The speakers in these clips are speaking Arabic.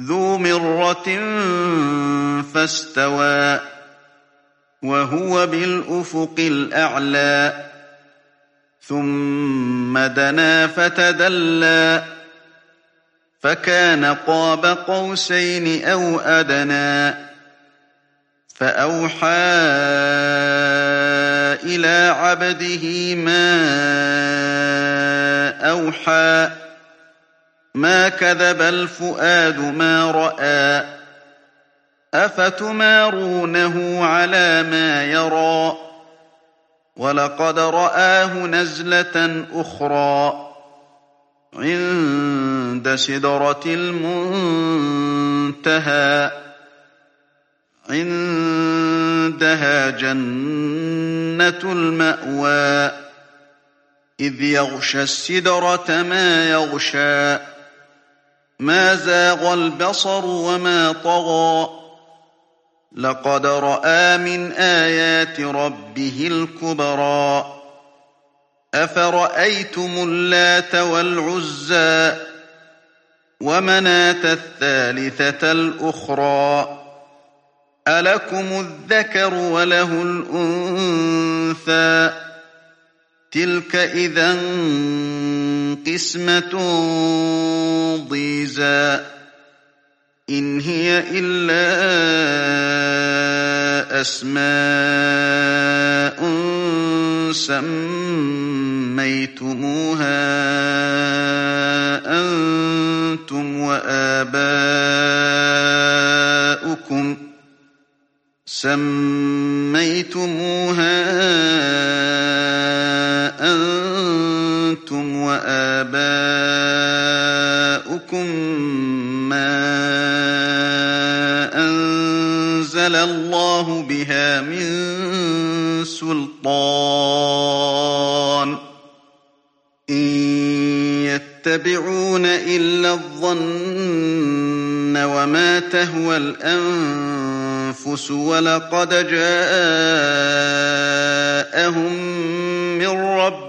ذو مرة فاستوى وهو بالأفق الأعلى ثم دنا فتدلى فكان قاب قوسين أو أدنى فأوحى إلى عبده ما أوحى ما كذب الفؤاد ما رأى أفتمارونه على ما يرى ولقد رآه نزلة أخرى عند سدرة المنتهى عندها جنة المأوى إذ يغشى السدرة ما يغشى ما زاغ البصر وما طغى لقد رأى من آيات ربه الكبرى أفرأيتم اللات والعزى ومناة الثالثة الأخرى ألكم الذكر وله الأنثى تلك إذا قسمة ضيزى. إن هي إلا أسماء سميتموها أنتم وآباؤكم. سميتموها أنتم وآباؤكم ما أنزل الله بها من سلطان إن يتبعون إلا الظن وما تهوى الأنفس ولقد جاءهم من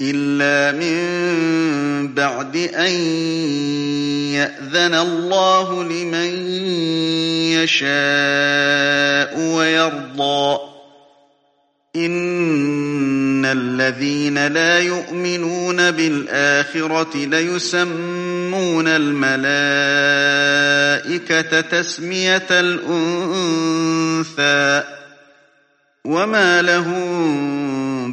إلا من بعد أن يأذن الله لمن يشاء ويرضى إن الذين لا يؤمنون بالآخرة ليسمون الملائكة تسمية الأنثى وما لهم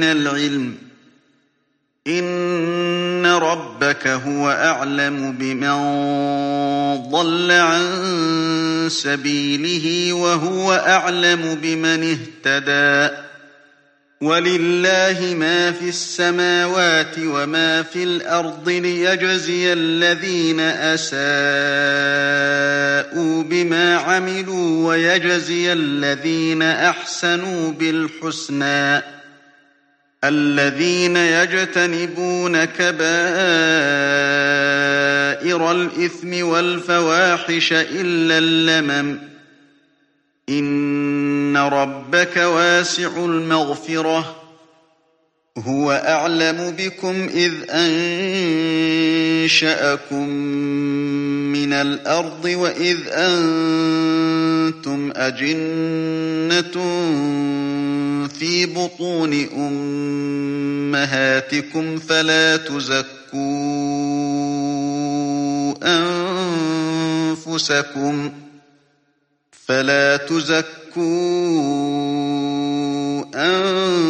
من العلم. إن ربك هو أعلم بمن ضل عن سبيله وهو أعلم بمن اهتدى. ولله ما في السماوات وما في الأرض ليجزي الذين أساءوا بما عملوا ويجزي الذين أحسنوا بالحسنى. الذين يجتنبون كبائر الإثم والفواحش إلا اللمم. إن ربك واسع المغفرة. هو أعلم بكم إذ أنشأكم من الأرض وإذ أنتم أجنة في بطون أمهاتكم فلا تزكوا أنفسكم فلا تزكوا أنفسكم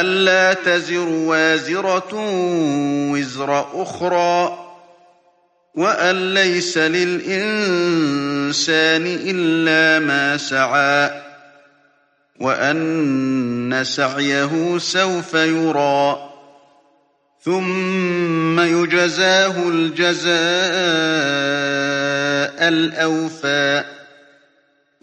ألا تزر وازرة وزر أخرى وأن ليس للإنسان إلا ما سعى وأن سعيه سوف يرى ثم يجزاه الجزاء الأوفى.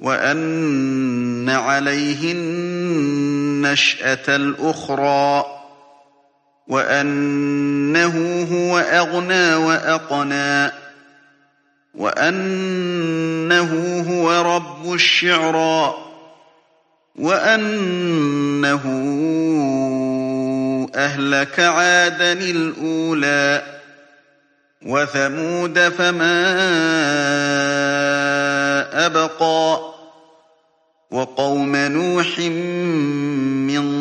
وأن عليه النشأة الأخرى وأنه هو أغنى وأقنى وأنه هو رب الشعرى وأنه أهلك عادا الأولى وثمود فما أبقى وقوم نوح من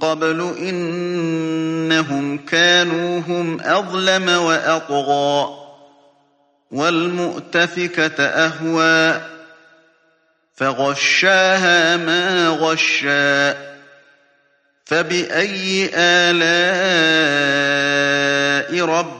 قبل إنهم كانوا هم أظلم وأطغى والمؤتفكة أهوى فغشاها ما غشا فبأي آلاء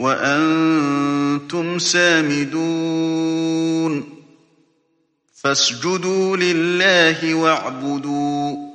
وأنتم سامدون فاسجدوا لله واعبدوا